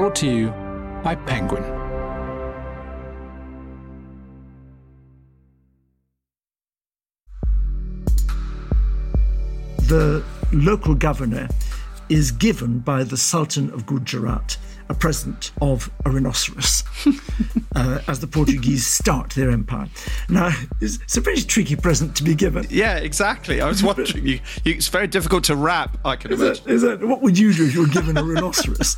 Brought to you by Penguin. The local governor is given by the Sultan of Gujarat a present of a rhinoceros uh, as the Portuguese start their empire. Now, it's, it's, a pretty tricky present to be given. Yeah, exactly. I was wondering, you, you, it's very difficult to wrap, I can is imagine. That, is that, what would you do if you were given a rhinoceros?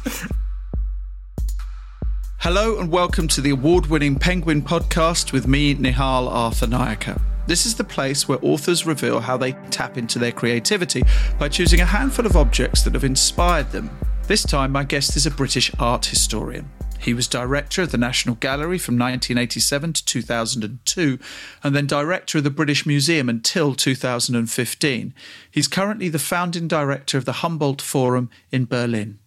Hello and welcome to the award winning Penguin podcast with me, Nihal Arthanayake. This is the place where authors reveal how they tap into their creativity by choosing a handful of objects that have inspired them. This time, my guest is a British art historian. He was director of the National Gallery from 1987 to 2002, and then director of the British Museum until 2015. He's currently the founding director of the Humboldt Forum in Berlin.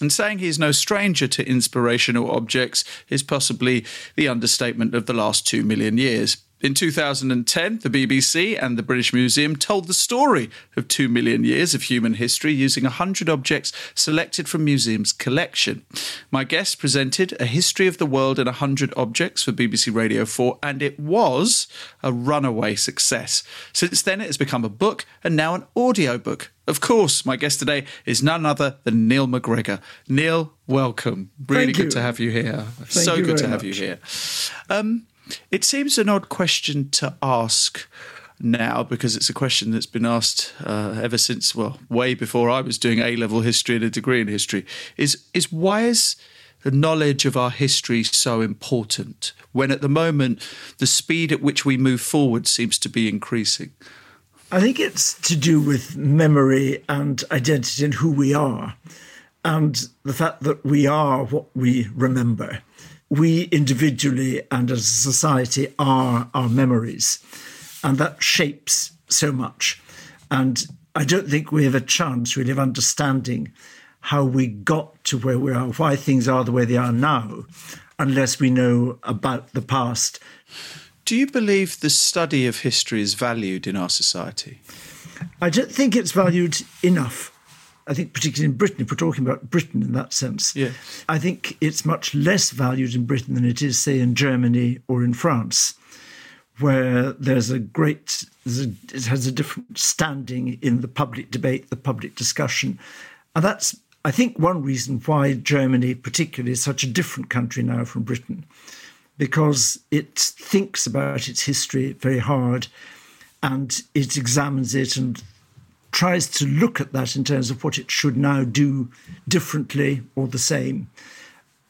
And saying he's no stranger to inspirational objects is possibly the understatement of the last two million years. In 2010, the BBC and the British Museum told the story of two million years of human history using 100 objects selected from museum's collection. My guest presented A History of the World in 100 Objects for BBC Radio 4, and it was a runaway success. Since then, it has become a book and now an audiobook. Of course, my guest today is none other than Neil MacGregor. Neil, welcome. Really Thank good you. to have you here. Thank so you good to have much. you here. Um, it seems an odd question to ask now because it's a question that's been asked uh, ever since, well, way before I was doing A level history and a degree in history. Is is why is the knowledge of our history so important when at the moment the speed at which we move forward seems to be increasing? I think it's to do with memory and identity and who we are, and the fact that we are what we remember. We individually and as a society are our memories, and that shapes so much. And I don't think we have a chance really of understanding how we got to where we are, why things are the way they are now, unless we know about the past. Do you believe the study of history is valued in our society? I don't think it's valued enough. I think, particularly in Britain, if we're talking about Britain in that sense, Yeah. I think it's much less valued in Britain than it is, say, in Germany or in France, where there's a great, there's a, it has a different standing in the public debate, the public discussion. And that's, I think, one reason why Germany, particularly, is such a different country now from Britain, because it thinks about its history very hard and it examines it and tries to look at that in terms of what it should now do differently or the same.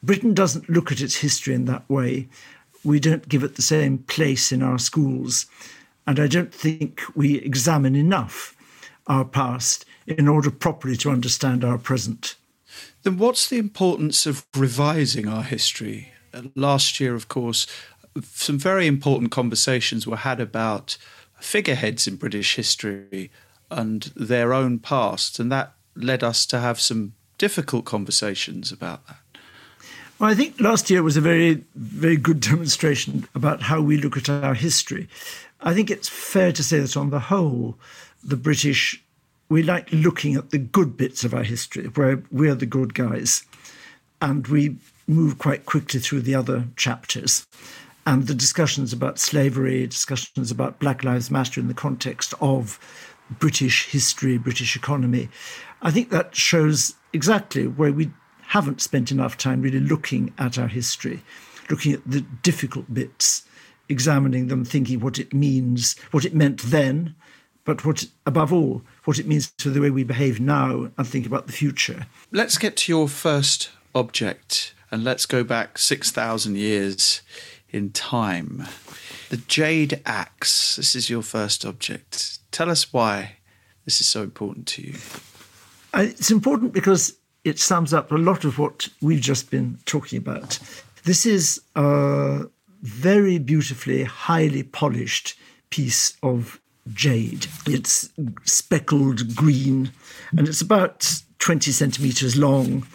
Britain doesn't look at its history in that way. We don't give it the same place in our schools. And I don't think we examine enough our past in order properly to understand our present. Then what's the importance of revising our history? Uh, last year, of course, some very important conversations were had about figureheads in British history and their own past, and that led us to have some difficult conversations about that. Well, I think last year was a very, very good demonstration about how we look at our history. I think it's fair to say that on the whole, the British, we like looking at the good bits of our history, where we're the good guys, and we move quite quickly through the other chapters. And the discussions about slavery, discussions about Black Lives Matter in the context of British history, British economy, I think that shows exactly where we haven't spent enough time really looking at our history, looking at the difficult bits, examining them, thinking what it means, what it meant then, but what, above all, what it means to the way we behave now and think about the future. Let's get to your first object and let's go back 6,000 years in time. The jade axe. This is your first object. Tell us why this is so important to you. Uh, It's important because it sums up a lot of what we've just been talking about. This is a very beautifully, highly polished piece of jade. It's speckled green and it's about 20 centimeters long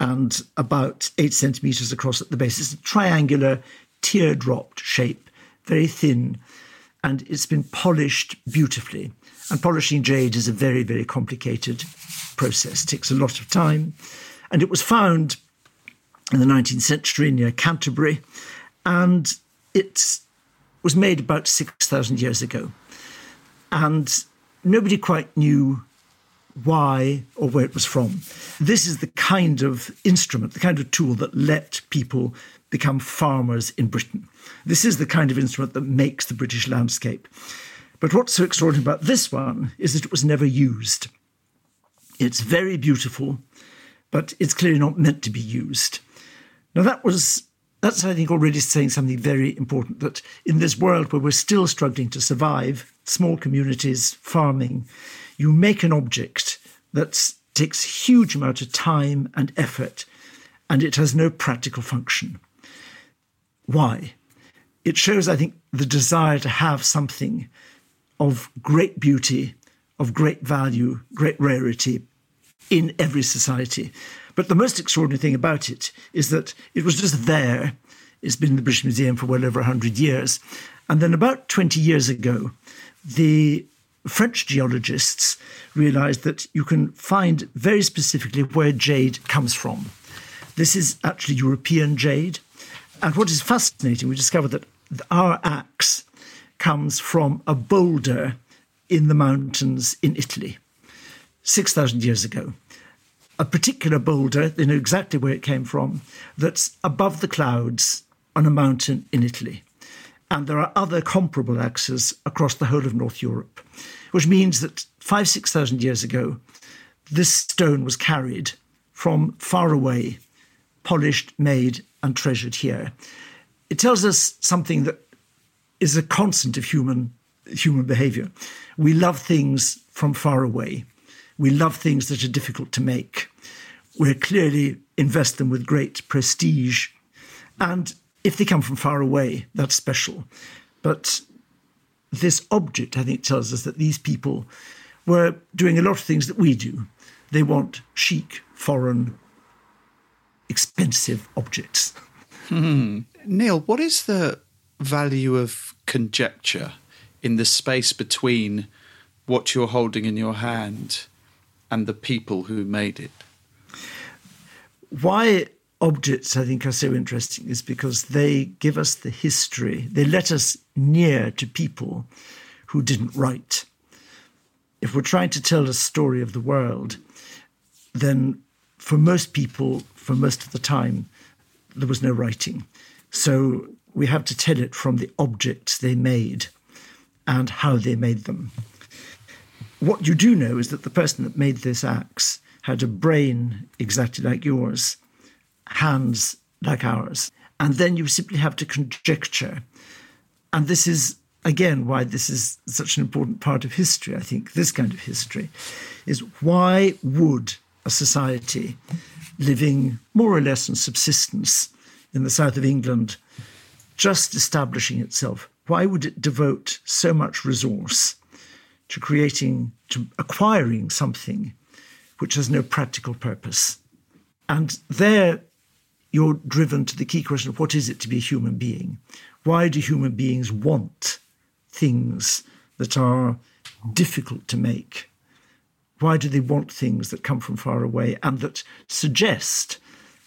and about 8 centimeters across at the base. It's a triangular, teardrop shape, very thin, and it's been polished beautifully. And polishing jade is a very, very complicated process, it takes a lot of time. And it was found in the 19th century near Canterbury, and it was made about 6,000 years ago. And nobody quite knew why or where it was from. This is the kind of instrument, the kind of tool that let people become farmers in Britain. This is the kind of instrument that makes the British landscape. But what's so extraordinary about this one is that it was never used. It's very beautiful, but it's clearly not meant to be used. Now, that was that's, I think, already saying something very important that in this world where we're still struggling to survive, small communities, farming, you make an object that takes huge amount of time and effort and it has no practical function. Why? It shows, I think, the desire to have something of great beauty, of great value, great rarity in every society. But the most extraordinary thing about it is that it was just there. It's been in the British Museum for well over 100 years. And then about 20 years ago, the French geologists realized that you can find very specifically where jade comes from. This is actually European jade. And what is fascinating, we discovered that our axe comes from a boulder in the mountains in Italy 6,000 years ago. A particular boulder, they know exactly where it came from, that's above the clouds on a mountain in Italy. And there are other comparable axes across the whole of North Europe, which means that five, 6,000 years ago, this stone was carried from far away, polished, made, and treasured here. It tells us something that is a constant of human, human behavior. We love things from far away. We love things that are difficult to make. We clearly invest them with great prestige. And if they come from far away, that's special. But this object, I think, tells us that these people were doing a lot of things that we do. They want chic, foreign, expensive objects. Hmm. Neil, what is the value of conjecture in the space between what you're holding in your hand and the people who made it? Why objects, I think, are so interesting is because they give us the history. They let us near to people who didn't write. If we're trying to tell a story of the world, then for most people, for most of the time, there was no writing. So we have to tell it from the objects they made and how they made them. What you do know is that the person that made this axe had a brain exactly like yours, hands like ours. And then you simply have to conjecture. And this is, again, why this is such an important part of history, I think, this kind of history, is why would a society living more or less on subsistence in the south of England, just establishing itself, why would it devote so much resource to creating, to acquiring something which has no practical purpose. And there you're driven to the key question of what is it to be a human being? Why do human beings want things that are difficult to make? Why do they want things that come from far away and that suggest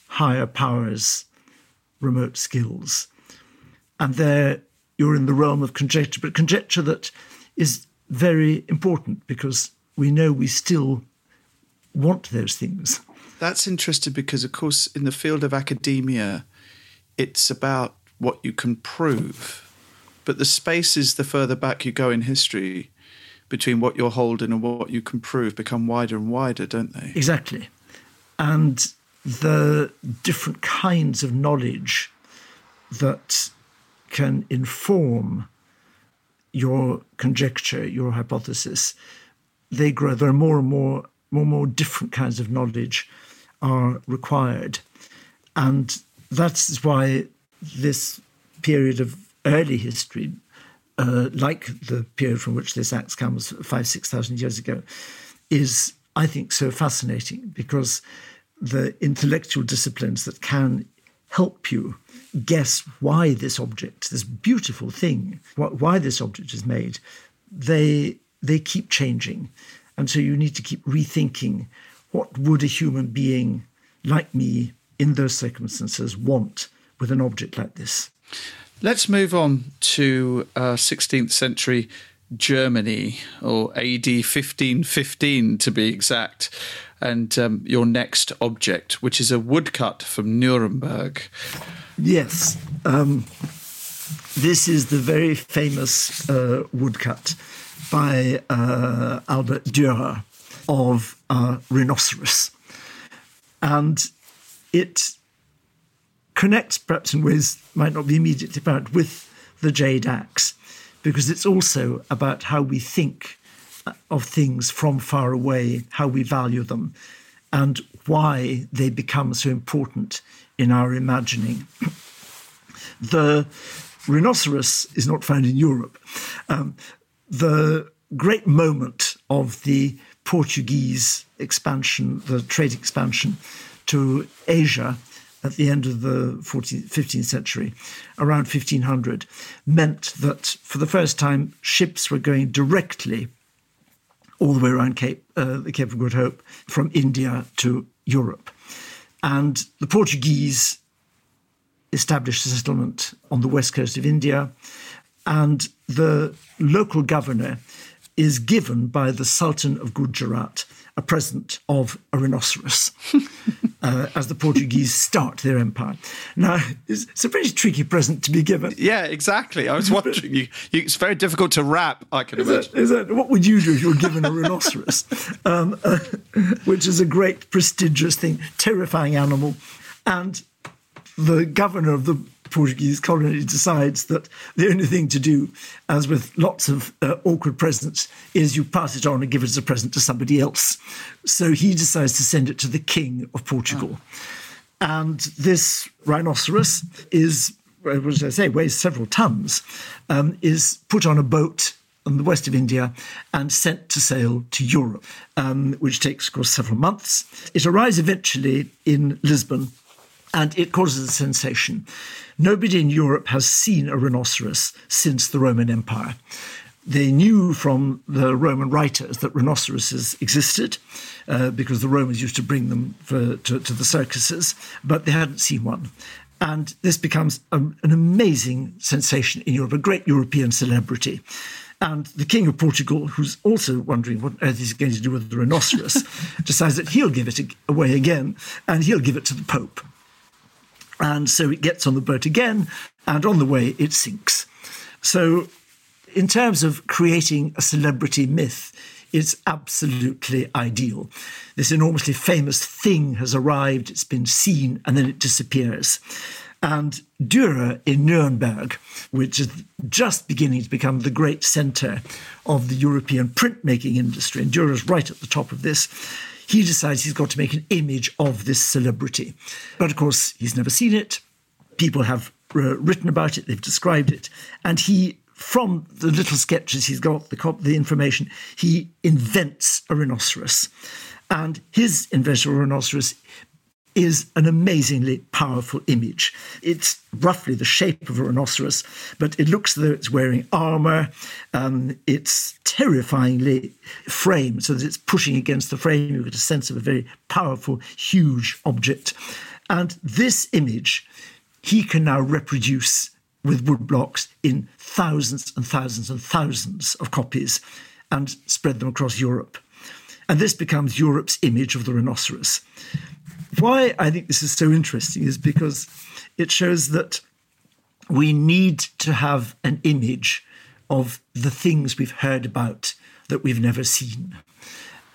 higher powers, remote skills? And there you're in the realm of conjecture, but conjecture that is very important because we know we still want those things. That's interesting because, of course, in the field of academia, it's about what you can prove. But the spaces the further back you go in history between what you're holding and what you can prove become wider and wider, don't they? Exactly. And the different kinds of knowledge that can inform your conjecture, your hypothesis, they grow. There are more and more, more and more different kinds of knowledge are required. And that's why this period of early history, uh, like the period from which this axe comes five, 6,000 years ago, is, I think, so fascinating because the intellectual disciplines that can help you guess why this object, this beautiful thing, why this object is made, they they keep changing, and so you need to keep rethinking what would a human being like me in those circumstances, want with an object like this. Let's move on to uh, 16th century Germany, or AD 1515 to be exact, and um, your next object, which is a woodcut from Nuremberg. Yes. Um, this is the very famous uh, woodcut by uh, Albrecht Dürer of a rhinoceros. And it connects, perhaps in ways might not be immediately apparent, with the jade axe, because it's also about how we think of things from far away, how we value them, and why they become so important in our imagining. the rhinoceros is not found in Europe. Um, the great moment of the Portuguese expansion, the trade expansion to Asia at the end of the 14th, 15th century, around 1500, meant that for the first time ships were going directly all the way around Cape, uh, the Cape of Good Hope from India to Europe. And the Portuguese established a settlement on the west coast of India, and the local governor is given by the Sultan of Gujarat a present of a rhinoceros uh, as the Portuguese start their empire. Now, it's, a pretty tricky present to be given. Yeah, exactly. I was wondering, you, you, it's very difficult to wrap, I can is imagine. That, is that, what would you do if you were given a rhinoceros? um, uh, which is a great, prestigious thing, terrifying animal. And the governor of the Portuguese colony decides that the only thing to do, as with lots of uh, awkward presents, is you pass it on and give it as a present to somebody else. So he decides to send it to the king of Portugal. Oh. And this rhinoceros is, what did I say, weighs several tons, um, is put on a boat on the west of India and sent to sail to Europe, um, which takes, of course, several months. It arrives eventually in Lisbon and it causes a sensation. Nobody in Europe has seen a rhinoceros since the Roman Empire. They knew from the Roman writers that rhinoceroses existed uh, because the Romans used to bring them for, to, to, the circuses, but they hadn't seen one. And this becomes a, an amazing sensation in Europe, a great European celebrity. And the King of Portugal, who's also wondering what earth he's going to do with the rhinoceros, decides that he'll give it away again and he'll give it to the Pope. And so it gets on the boat again, and on the way it sinks. So, in terms of creating a celebrity myth, it's absolutely ideal. This enormously famous thing has arrived, it's been seen, and then it disappears. And Dürer in Nuremberg, which is just beginning to become the great center of the European printmaking industry, and Dürer's right at the top of this, he decides he's got to make an image of this celebrity. But of course, he's never seen it. People have uh, written about it, they've described it. And he, from the little sketches he's got, the, the information, he invents a rhinoceros. And his invention of a rhinoceros is an amazingly powerful image. It's roughly the shape of a rhinoceros, but it looks as though it's wearing armor. Um, it's terrifyingly framed so that it's pushing against the frame. You get a sense of a very powerful, huge object. And this image he can now reproduce with woodblocks in thousands and thousands and thousands of copies and spread them across Europe. And this becomes Europe's image of the rhinoceros why I think this is so interesting is because it shows that we need to have an image of the things we've heard about that we've never seen.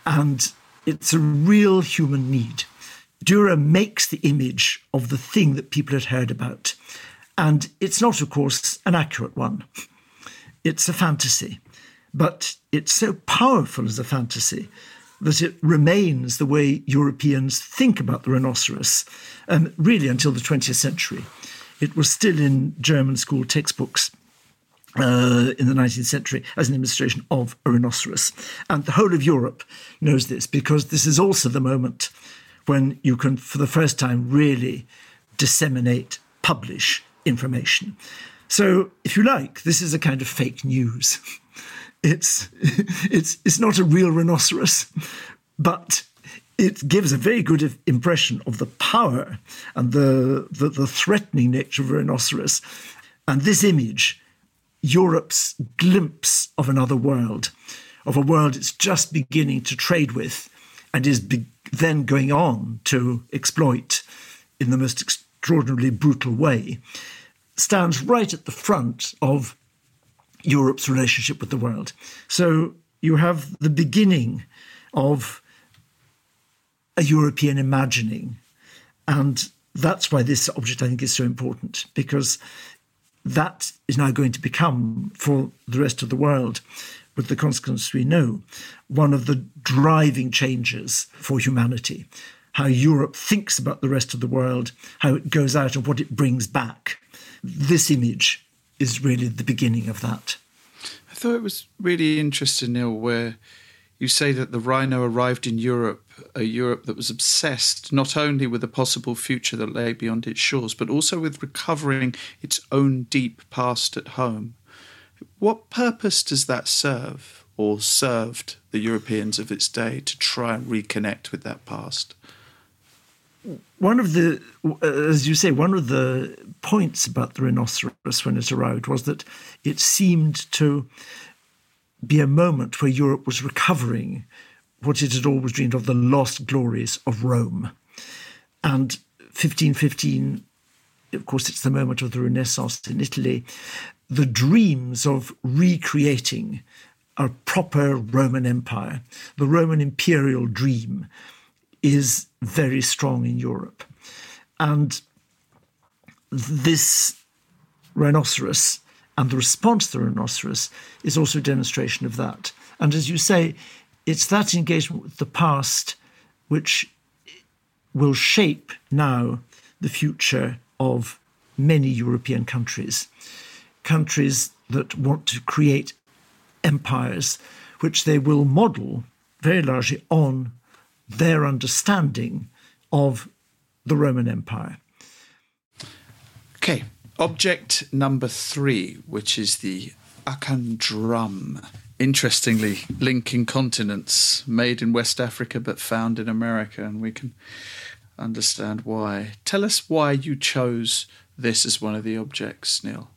And it's a real human need. Dürer makes the image of the thing that people had heard about. And it's not, of course, an accurate one. It's a fantasy. But it's so powerful as a fantasy that it remains the way Europeans think about the rhinoceros, um, really until the 20th century. It was still in German school textbooks uh, in the 19th century as an illustration of a rhinoceros. And the whole of Europe knows this because this is also the moment when you can, for the first time, really disseminate, publish information. So, if you like, this is a kind of fake news. it's it's it's not a real rhinoceros, but it gives a very good impression of the power and the, the, the threatening nature of a rhinoceros. And this image, Europe's glimpse of another world, of a world it's just beginning to trade with and is be- then going on to exploit in the most extraordinarily brutal way, stands right at the front of Europe's relationship with the world. So you have the beginning of a European imagining. And that's why this object, I think, is so important, because that is now going to become, for the rest of the world, with the consequences we know, one of the driving changes for humanity. How Europe thinks about the rest of the world, how it goes out, and what it brings back. This image is really the beginning of that. I thought it was really interesting, Neil, where you say that the rhino arrived in Europe, a Europe that was obsessed not only with the possible future that lay beyond its shores, but also with recovering its own deep past at home. What purpose does that serve, or served the Europeans of its day to try and reconnect with that past? One of the, as you say, one of the points about the rhinoceros when it arrived was that it seemed to be a moment where Europe was recovering what it had always dreamed of the lost glories of Rome. And 1515, of course, it's the moment of the Renaissance in Italy. The dreams of recreating a proper Roman Empire, the Roman imperial dream, is very strong in Europe. And this rhinoceros and the response to the rhinoceros is also a demonstration of that. And as you say, it's that engagement with the past which will shape now the future of many European countries. Countries that want to create empires which they will model very largely on their understanding of the Roman Empire. Okay, Object number three, which is the Akan drum. Interestingly, linking continents, made in West Africa but found in America, and we can understand why. Tell us why you chose this as one of the objects, Neil.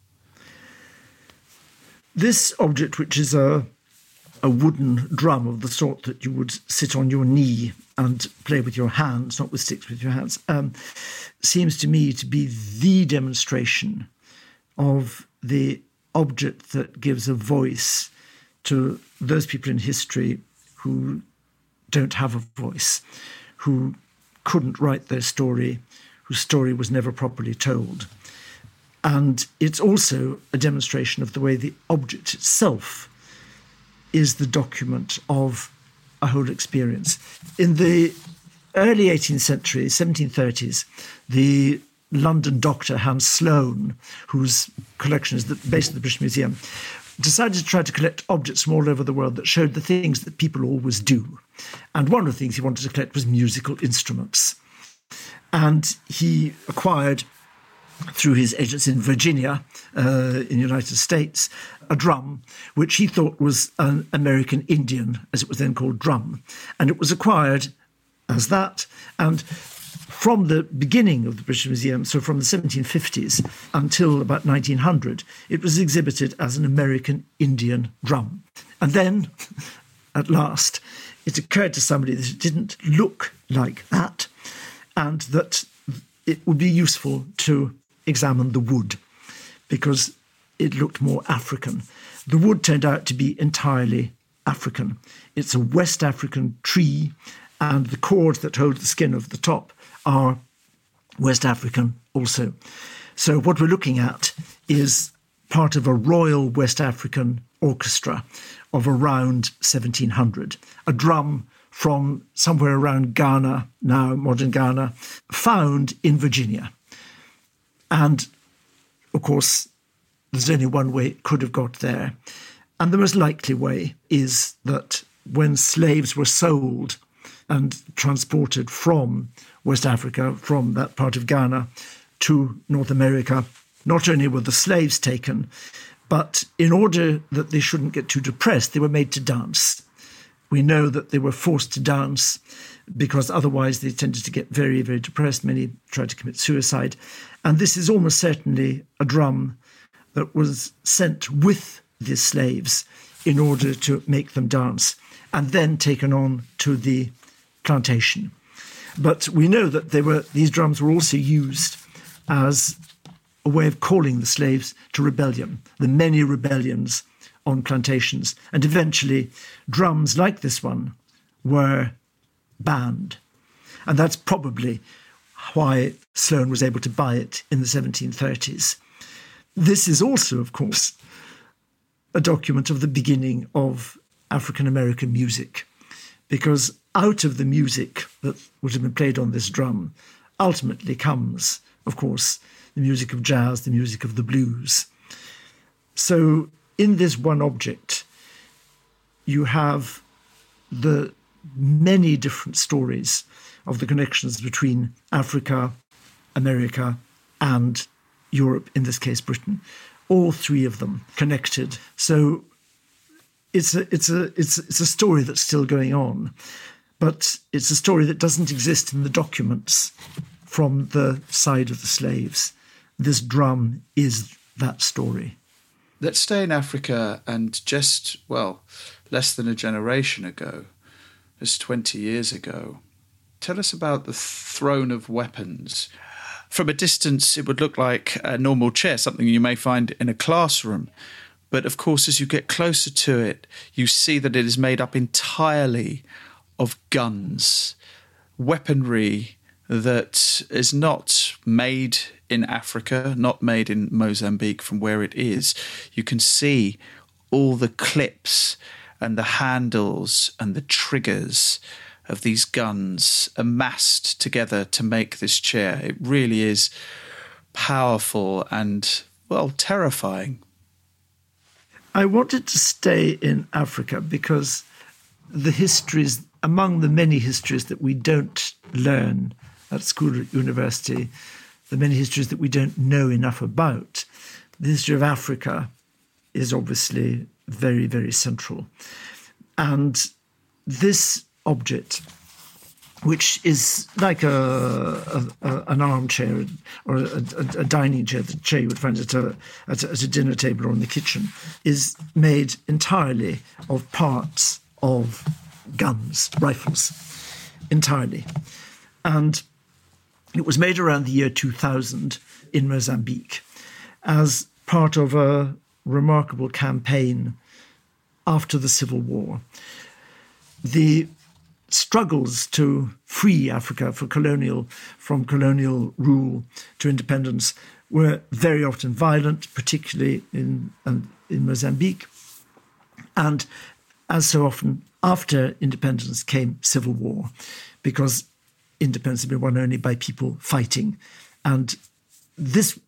This object, which is a a wooden drum of the sort that you would sit on your knee and play with your hands, not with sticks, with your hands, um, seems to me to be the demonstration of the object that gives a voice to those people in history who don't have a voice, who couldn't write their story, whose story was never properly told. And it's also a demonstration of the way the object itself is the document of a whole experience. In the early 18th century, 1730s, the London doctor Hans Sloane, whose collection is the base of the British Museum, decided to try to collect objects from all over the world that showed the things that people always do. And one of the things he wanted to collect was musical instruments. And he acquired through his agents in Virginia, uh, in the United States, a drum, which he thought was an American Indian, as it was then called drum. And it was acquired as that. And from the beginning of the British Museum, so from the 1750s until about 1900, it was exhibited as an American Indian drum. And then, at last, it occurred to somebody that it didn't look like that and that it would be useful to examined the wood because it looked more African. The wood turned out to be entirely African. It's a West African tree, and the cords that hold the skin of the top are West African also. So, what we're looking at is part of a royal West African orchestra of around 1700, a drum from somewhere around Ghana, now modern Ghana, found in Virginia. And of course, there's only one way it could have got there. And the most likely way is that when slaves were sold and transported from West Africa, from that part of Ghana to North America, not only were the slaves taken, but in order that they shouldn't get too depressed, they were made to dance. We know that they were forced to dance because otherwise they tended to get very, very depressed. Many tried to commit suicide. And this is almost certainly a drum that was sent with the slaves in order to make them dance and then taken on to the plantation. But we know that they were, these drums were also used as a way of calling the slaves to rebellion, the many rebellions on plantations. And eventually, drums like this one were banned. And that's probably why Sloane was able to buy it in the 1730s. This is also, of course, a document of the beginning of African American music, because out of the music that would have been played on this drum ultimately comes, of course, the music of jazz, the music of the blues. So, in this one object, you have the many different stories of the connections between Africa, America, and Europe, in this case, Britain. All three of them connected. So it's a, it's a, it's, it's a story that's still going on, but it's a story that doesn't exist in the documents from the side of the slaves. This drum is that story. Let's stay in Africa and just, well, less than a generation ago, as 20 years ago. Tell us about the throne of weapons. From a distance, it would look like a normal chair, something you may find in a classroom. But of course, as you get closer to it, you see that it is made up entirely of guns, weaponry that is not made in Africa, not made in Mozambique from where it is. You can see all the clips and the handles and the triggers of these guns amassed together to make this chair. It really is powerful and, well, terrifying. I wanted to stay in Africa because the histories, among the many histories that we don't learn at school or at university, the many histories that we don't know enough about, the history of Africa is obviously very, very central. And this object, which is like a, a, a an armchair or a, a, dining chair, the chair you would find at at a, at a dinner table or in the kitchen, is made entirely of parts of guns, rifles, entirely. And it was made around the year 2000 in Mozambique as part of a remarkable campaign after the Civil War. The struggles to free Africa for colonial, from colonial rule to independence were very often violent, particularly in, um, in Mozambique. And as so often, after independence came civil war, because independence had been won only by people fighting. And this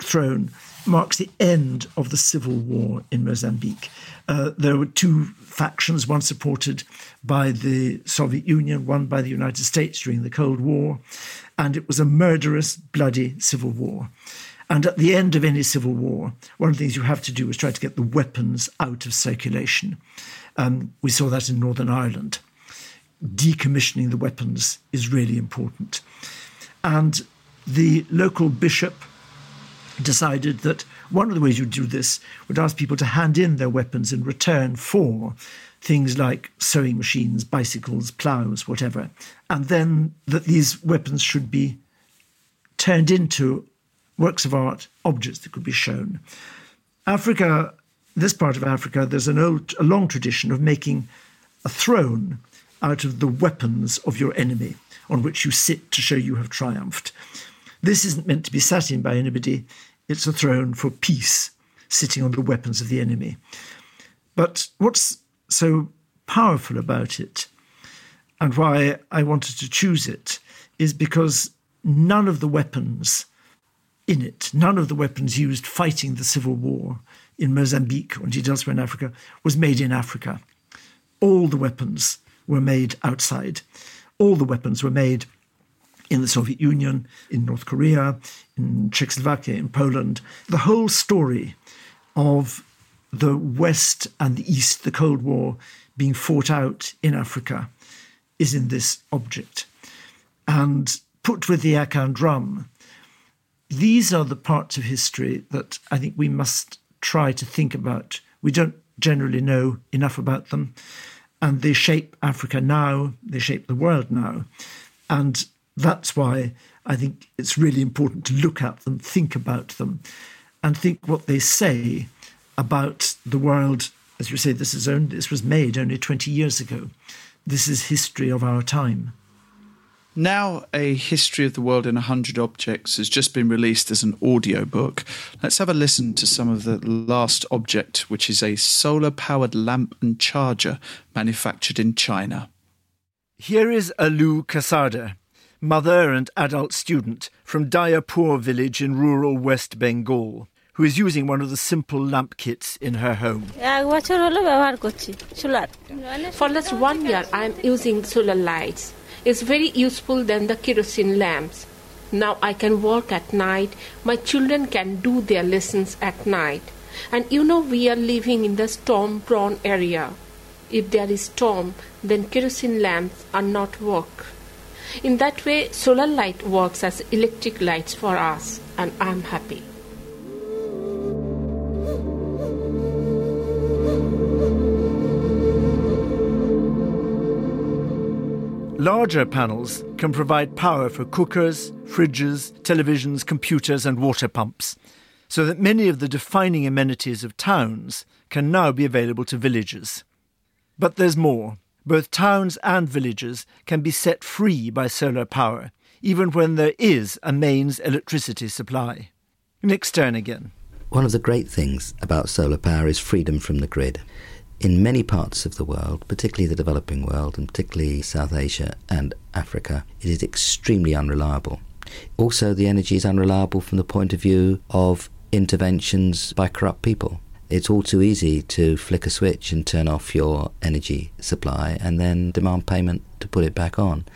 throne marks the end of the civil war in Mozambique. Uh, there were two factions, one supported by the Soviet Union, one by the United States during the Cold War, and it was a murderous, bloody civil war. And at the end of any civil war, one of the things you have to do is try to get the weapons out of circulation. Um, we saw that in Northern Ireland. Decommissioning the weapons is really important. And the local bishop decided that one of the ways you do this would ask people to hand in their weapons in return for things like sewing machines, bicycles, ploughs, whatever, and then that these weapons should be turned into works of art, objects that could be shown. Africa, this part of Africa, there's an old, a long tradition of making a throne out of the weapons of your enemy on which you sit to show you have triumphed. This isn't meant to be sat in by anybody. It's a throne for peace, sitting on the weapons of the enemy. But what's so powerful about it, and why I wanted to choose it, is because none of the weapons in it, none of the weapons used fighting the civil war in Mozambique or indeed elsewhere in Africa, was made in Africa. All the weapons were made outside. All the weapons were made in the Soviet Union, in North Korea, in Czechoslovakia, in Poland. The whole story of the West and the East, the Cold War being fought out in Africa, is in this object. And put with the Akan drum, these are the parts of history that I think we must try to think about. We don't generally know enough about them, and they shape Africa now, they shape the world now. And that's why I think it's really important to look at them, think about them, and think what they say about the world. As you say, this is only, this was made only 20 years ago. This is history of our time. Now, A History of the World in 100 Objects has just been released as an audiobook. Let's have a listen to some of the last object, which is a solar powered lamp and charger manufactured in China. Here is Alu Kasada, mother and adult student from Dayapur village in rural West Bengal, who is using one of the simple lamp kits in her home. For last one year, I am using solar lights It's very useful than the kerosene lamps. Now I can work at night, my children can do their lessons at night. And you know we are living in the storm prone area. If there is storm, then kerosene lamps are not work. In that way, solar light works as electric lights for us, and I'm happy. Larger panels can provide power for cookers, fridges, televisions, computers, and water pumps, so that many of the defining amenities of towns can now be available to villagers. But there's more. Both towns and villages can be set free by solar power, even when there is a mains electricity supply. Nick Stern again. One of the great things about solar power is freedom from the grid in many parts of the world, particularly the developing world, and particularly South Asia and Africa, it is extremely unreliable. Also, the energy is unreliable from the point of view of interventions by corrupt people. It's all too easy to flick a switch and turn off your energy supply and then demand payment to put it back on.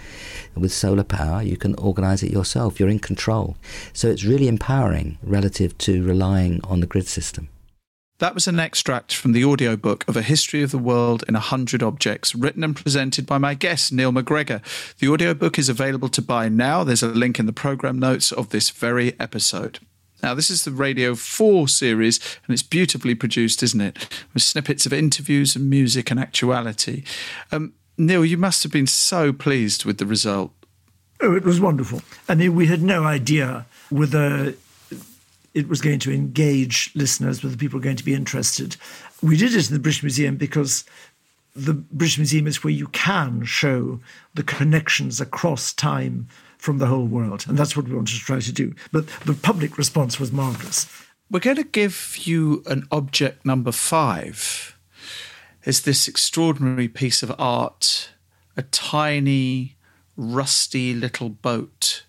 With solar power, you can organize it yourself, you're in control. So it's really empowering relative to relying on the grid system. That was an extract from the audiobook of A History of the World in a Hundred Objects, written and presented by my guest, Neil MacGregor. The audiobook is available to buy now. There's a link in the program notes of this very episode. Now, this is the Radio 4 series, and it's beautifully produced, isn't it? With snippets of interviews and music and actuality. Um, Neil, you must have been so pleased with the result. Oh, it was wonderful. I mean, we had no idea whether it was going to engage listeners, whether people were going to be interested. We did it in the British Museum because the British Museum is where you can show the connections across time from the whole world. And that's what we wanted to try to do. But the public response was marvellous. We're going to give you an object number five. It's this extraordinary piece of art, a tiny, rusty little boat.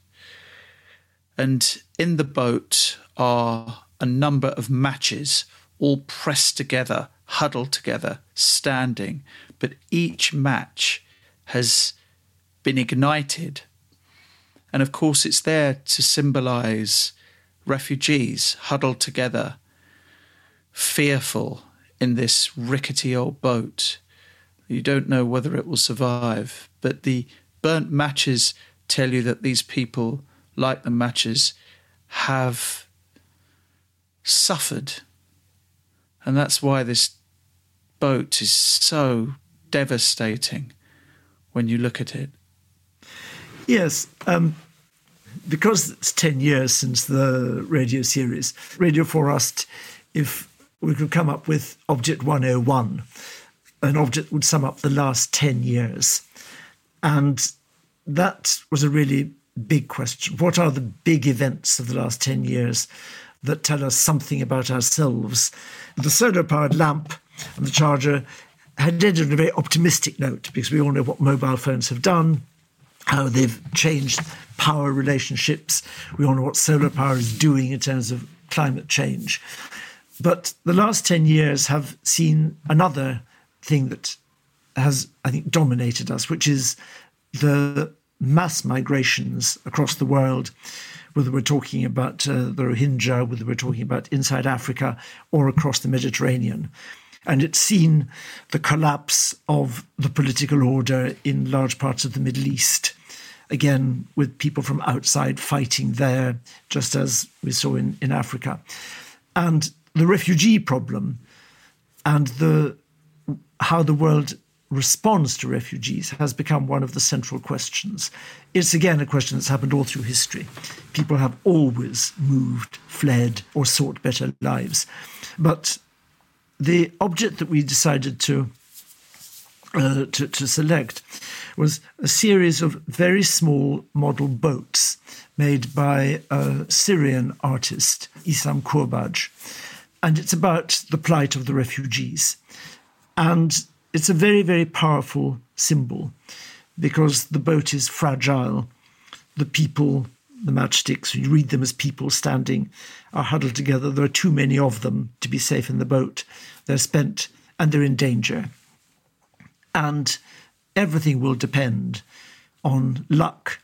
And in the boat are a number of matches all pressed together, huddled together, standing, but each match has been ignited. And of course, it's there to symbolize refugees huddled together, fearful in this rickety old boat. You don't know whether it will survive, but the burnt matches tell you that these people, like the matches, have suffered. And that's why this boat is so devastating when you look at it. Yes, um, because it's 10 years since the radio series, Radio 4 asked if we could come up with Object 101, an object would sum up the last 10 years. And that was a really big question. What are the big events of the last 10 years that tell us something about ourselves. The solar powered lamp and the charger had ended on a very optimistic note because we all know what mobile phones have done, how they've changed power relationships. We all know what solar power is doing in terms of climate change. But the last 10 years have seen another thing that has, I think, dominated us, which is the mass migrations across the world whether we're talking about uh, the Rohingya, whether we're talking about inside Africa or across the Mediterranean. And it's seen the collapse of the political order in large parts of the Middle East. Again, with people from outside fighting there, just as we saw in, in Africa. And the refugee problem and the how the world responds to refugees has become one of the central questions. It's again a question that's happened all through history. People have always moved, fled, or sought better lives. But the object that we decided to, uh, to, to select was a series of very small model boats made by a Syrian artist, Issam Kourbaj. And it's about the plight of the refugees. And it's a very, very powerful symbol because the boat is fragile. The people, the matchsticks, you read them as people standing, are huddled together. There are too many of them to be safe in the boat. They're spent and they're in danger. And everything will depend on luck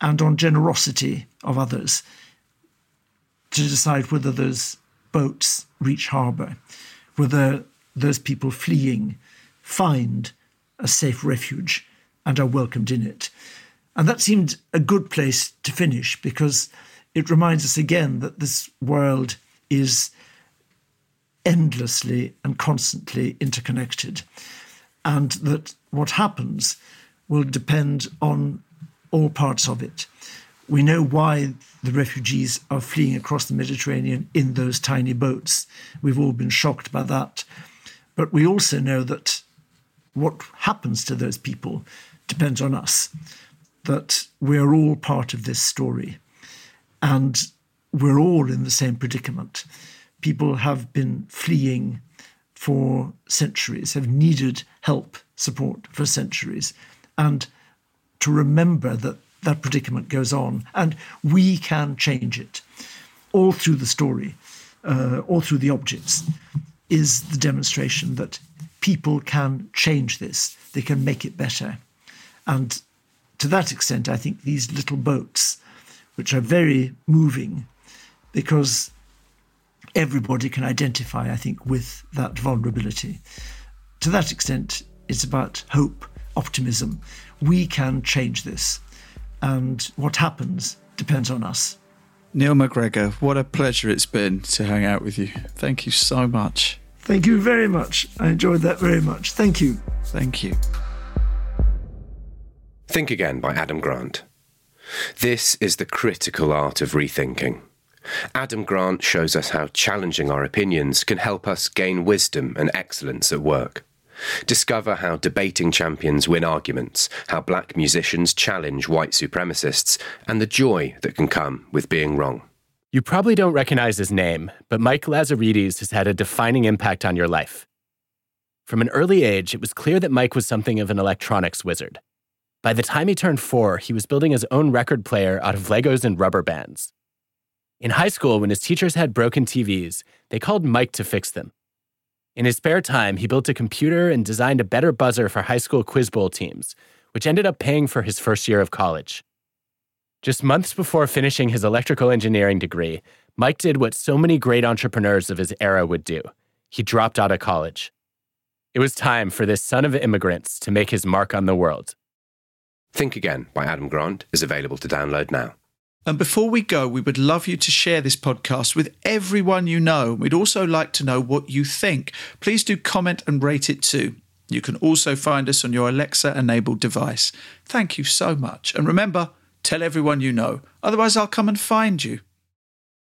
and on generosity of others to decide whether those boats reach harbour, whether those people fleeing find a safe refuge and are welcomed in it. And that seemed a good place to finish because it reminds us again that this world is endlessly and constantly interconnected, and that what happens will depend on all parts of it. We know why the refugees are fleeing across the Mediterranean in those tiny boats. We've all been shocked by that. But we also know that what happens to those people depends on us. That we're all part of this story. And we're all in the same predicament. People have been fleeing for centuries, have needed help, support for centuries. And to remember that that predicament goes on and we can change it all through the story, uh, all through the objects, is the demonstration that people can change this, they can make it better. And to that extent, I think these little boats, which are very moving, because everybody can identify, I think, with that vulnerability. To that extent, it's about hope, optimism. We can change this. And what happens depends on us. Neil MacGregor, what a pleasure it's been to hang out with you. Thank you so much. Thank you very much. I enjoyed that very much. Thank you. Thank you. Think Again by Adam Grant. This is the critical art of rethinking. Adam Grant shows us how challenging our opinions can help us gain wisdom and excellence at work. Discover how debating champions win arguments, how black musicians challenge white supremacists, and the joy that can come with being wrong. You probably don't recognize his name, but Mike Lazaridis has had a defining impact on your life. From an early age, it was clear that Mike was something of an electronics wizard. By the time he turned four, he was building his own record player out of Legos and rubber bands. In high school, when his teachers had broken TVs, they called Mike to fix them. In his spare time, he built a computer and designed a better buzzer for high school quiz bowl teams, which ended up paying for his first year of college. Just months before finishing his electrical engineering degree, Mike did what so many great entrepreneurs of his era would do he dropped out of college. It was time for this son of immigrants to make his mark on the world. Think Again by Adam Grant is available to download now. And before we go, we would love you to share this podcast with everyone you know. We'd also like to know what you think. Please do comment and rate it too. You can also find us on your Alexa enabled device. Thank you so much. And remember, Tell everyone you know, otherwise, I'll come and find you.